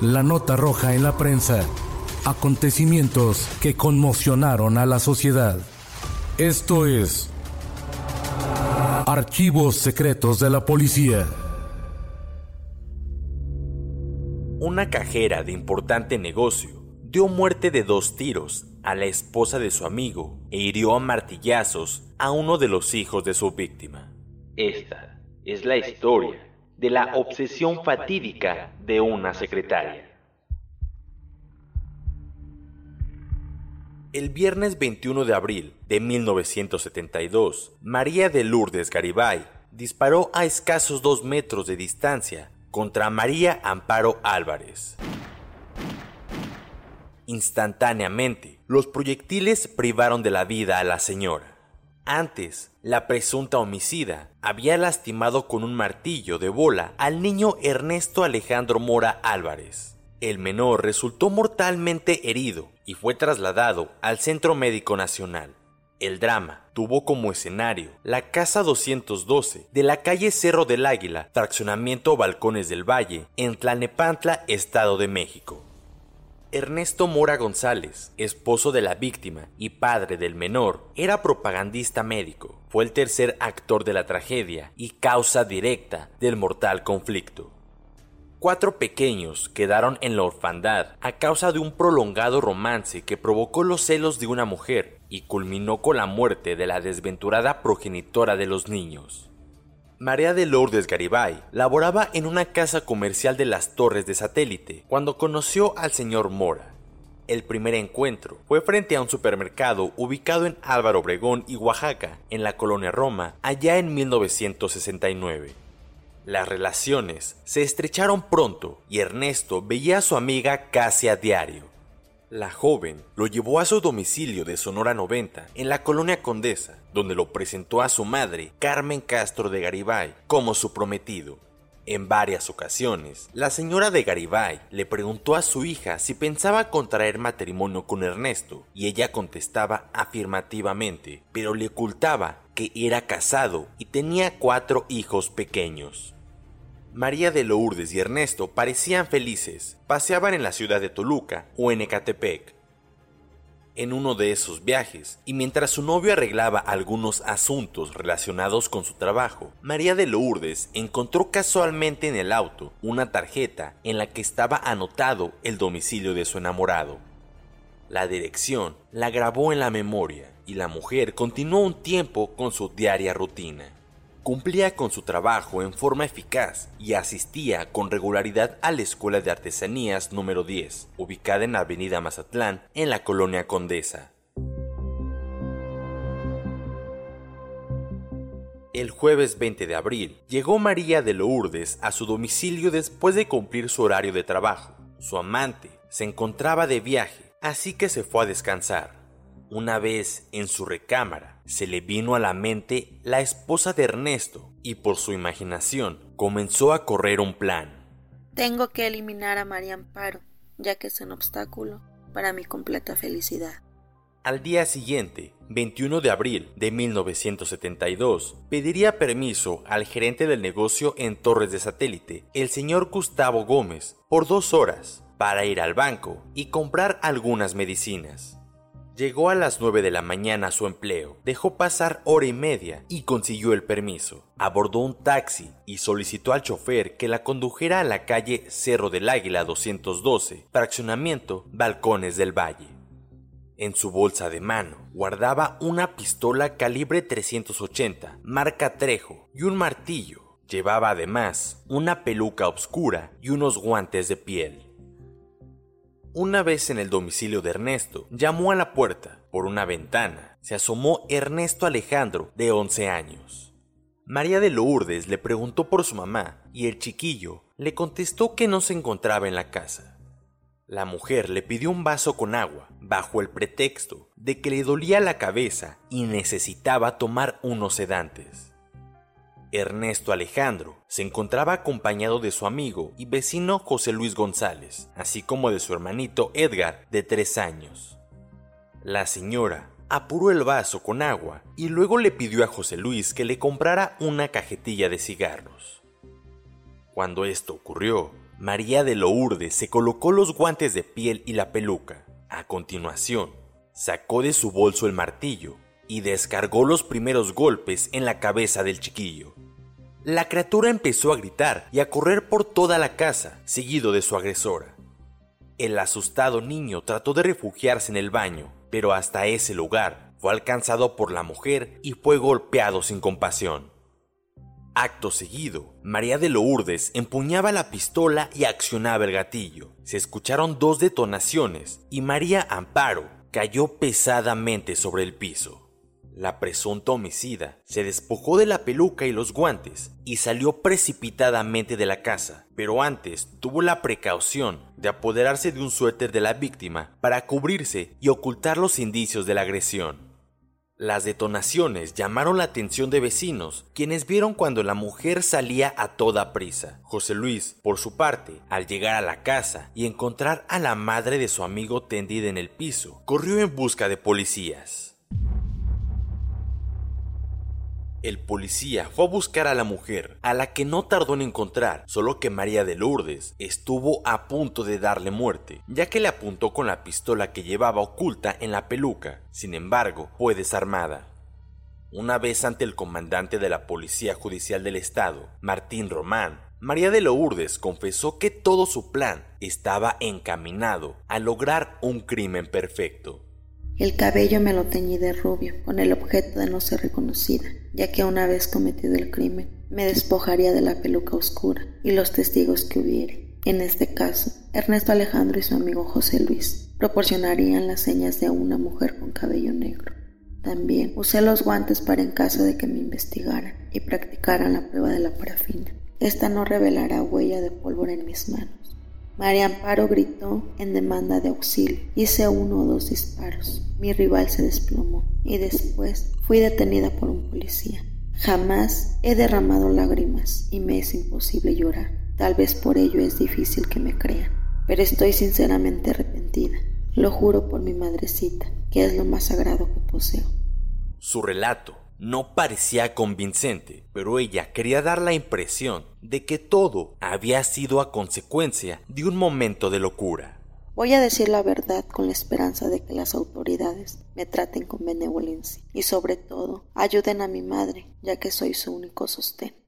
La nota roja en la prensa. Acontecimientos que conmocionaron a la sociedad. Esto es Archivos Secretos de la Policía. Una cajera de importante negocio dio muerte de dos tiros a la esposa de su amigo e hirió a martillazos a uno de los hijos de su víctima. Esta es la historia de la obsesión fatídica de una secretaria. El viernes 21 de abril de 1972, María de Lourdes Garibay disparó a escasos dos metros de distancia contra María Amparo Álvarez. Instantáneamente, los proyectiles privaron de la vida a la señora. Antes, la presunta homicida había lastimado con un martillo de bola al niño Ernesto Alejandro Mora Álvarez. El menor resultó mortalmente herido y fue trasladado al Centro Médico Nacional. El drama tuvo como escenario la Casa 212 de la calle Cerro del Águila, fraccionamiento Balcones del Valle, en Tlalnepantla, Estado de México. Ernesto Mora González, esposo de la víctima y padre del menor, era propagandista médico. Fue el tercer actor de la tragedia y causa directa del mortal conflicto. Cuatro pequeños quedaron en la orfandad a causa de un prolongado romance que provocó los celos de una mujer y culminó con la muerte de la desventurada progenitora de los niños. María de Lourdes Garibay laboraba en una casa comercial de las Torres de Satélite cuando conoció al señor Mora. El primer encuentro fue frente a un supermercado ubicado en Álvaro Obregón y Oaxaca, en la colonia Roma, allá en 1969. Las relaciones se estrecharon pronto y Ernesto veía a su amiga casi a diario. La joven lo llevó a su domicilio de Sonora 90, en la colonia Condesa, donde lo presentó a su madre, Carmen Castro de Garibay, como su prometido. En varias ocasiones, la señora de Garibay le preguntó a su hija si pensaba contraer matrimonio con Ernesto, y ella contestaba afirmativamente, pero le ocultaba que era casado y tenía cuatro hijos pequeños. María de Lourdes y Ernesto parecían felices, paseaban en la ciudad de Toluca o en Ecatepec. En uno de esos viajes, y mientras su novio arreglaba algunos asuntos relacionados con su trabajo, María de Lourdes encontró casualmente en el auto una tarjeta en la que estaba anotado el domicilio de su enamorado. La dirección la grabó en la memoria y la mujer continuó un tiempo con su diaria rutina. Cumplía con su trabajo en forma eficaz y asistía con regularidad a la Escuela de Artesanías número 10, ubicada en Avenida Mazatlán, en la colonia Condesa. El jueves 20 de abril llegó María de Lourdes a su domicilio después de cumplir su horario de trabajo. Su amante se encontraba de viaje, así que se fue a descansar. Una vez en su recámara, se le vino a la mente la esposa de Ernesto y por su imaginación comenzó a correr un plan. Tengo que eliminar a María Amparo, ya que es un obstáculo para mi completa felicidad. Al día siguiente, 21 de abril de 1972, pediría permiso al gerente del negocio en Torres de Satélite, el señor Gustavo Gómez, por dos horas, para ir al banco y comprar algunas medicinas. Llegó a las 9 de la mañana a su empleo, dejó pasar hora y media y consiguió el permiso. Abordó un taxi y solicitó al chofer que la condujera a la calle Cerro del Águila 212, fraccionamiento Balcones del Valle. En su bolsa de mano guardaba una pistola calibre 380, marca Trejo, y un martillo. Llevaba además una peluca oscura y unos guantes de piel. Una vez en el domicilio de Ernesto, llamó a la puerta. Por una ventana se asomó Ernesto Alejandro, de 11 años. María de Lourdes le preguntó por su mamá y el chiquillo le contestó que no se encontraba en la casa. La mujer le pidió un vaso con agua bajo el pretexto de que le dolía la cabeza y necesitaba tomar unos sedantes. Ernesto Alejandro se encontraba acompañado de su amigo y vecino José Luis González, así como de su hermanito Edgar, de tres años. La señora apuró el vaso con agua y luego le pidió a José Luis que le comprara una cajetilla de cigarros. Cuando esto ocurrió, María de Lourdes se colocó los guantes de piel y la peluca. A continuación, sacó de su bolso el martillo y descargó los primeros golpes en la cabeza del chiquillo. La criatura empezó a gritar y a correr por toda la casa, seguido de su agresora. El asustado niño trató de refugiarse en el baño, pero hasta ese lugar fue alcanzado por la mujer y fue golpeado sin compasión. Acto seguido, María de Lourdes empuñaba la pistola y accionaba el gatillo. Se escucharon dos detonaciones y María Amparo cayó pesadamente sobre el piso. La presunta homicida se despojó de la peluca y los guantes y salió precipitadamente de la casa, pero antes tuvo la precaución de apoderarse de un suéter de la víctima para cubrirse y ocultar los indicios de la agresión. Las detonaciones llamaron la atención de vecinos, quienes vieron cuando la mujer salía a toda prisa. José Luis, por su parte, al llegar a la casa y encontrar a la madre de su amigo tendida en el piso, corrió en busca de policías. El policía fue a buscar a la mujer, a la que no tardó en encontrar, solo que María de Lourdes estuvo a punto de darle muerte, ya que le apuntó con la pistola que llevaba oculta en la peluca. Sin embargo, fue desarmada. Una vez ante el comandante de la Policía Judicial del Estado, Martín Román, María de Lourdes confesó que todo su plan estaba encaminado a lograr un crimen perfecto. El cabello me lo teñí de rubio, con el objeto de no ser reconocida, ya que una vez cometido el crimen, me despojaría de la peluca oscura y los testigos que hubiere. En este caso, Ernesto Alejandro y su amigo José Luis proporcionarían las señas de una mujer con cabello negro. También usé los guantes para en caso de que me investigaran y practicaran la prueba de la parafina. Esta no revelará huella de pólvora en mis manos. María Amparo gritó en demanda de auxilio. Hice uno o dos disparos. Mi rival se desplomó y después fui detenida por un policía. Jamás he derramado lágrimas y me es imposible llorar. Tal vez por ello es difícil que me crean, pero estoy sinceramente arrepentida. Lo juro por mi madrecita, que es lo más sagrado que poseo. Su relato no parecía convincente, pero ella quería dar la impresión de que todo había sido a consecuencia de un momento de locura. Voy a decir la verdad con la esperanza de que las autoridades me traten con benevolencia y sobre todo ayuden a mi madre, ya que soy su único sostén.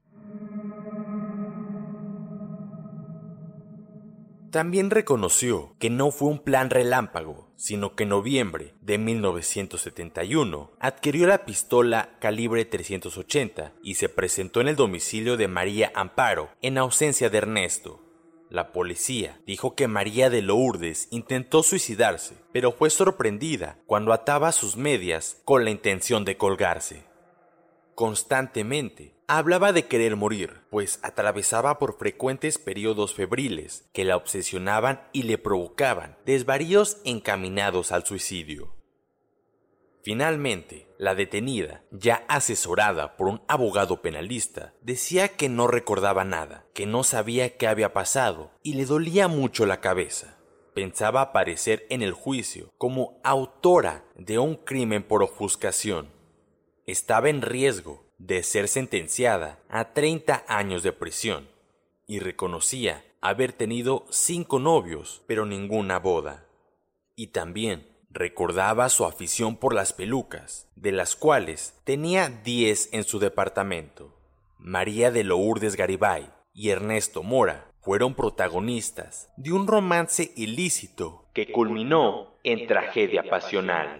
También reconoció que no fue un plan relámpago, sino que en noviembre de 1971 adquirió la pistola calibre 380 y se presentó en el domicilio de María Amparo en ausencia de Ernesto. La policía dijo que María de Lourdes intentó suicidarse, pero fue sorprendida cuando ataba sus medias con la intención de colgarse. Constantemente Hablaba de querer morir, pues atravesaba por frecuentes periodos febriles que la obsesionaban y le provocaban desvaríos encaminados al suicidio. Finalmente, la detenida, ya asesorada por un abogado penalista, decía que no recordaba nada, que no sabía qué había pasado y le dolía mucho la cabeza. Pensaba aparecer en el juicio como autora de un crimen por ofuscación. Estaba en riesgo de ser sentenciada a 30 años de prisión y reconocía haber tenido cinco novios, pero ninguna boda. Y también Recordaba su afición por las pelucas, de las cuales tenía 10 en su departamento. María de Lourdes Garibay y Ernesto Mora fueron protagonistas de un romance ilícito que culminó en tragedia pasional.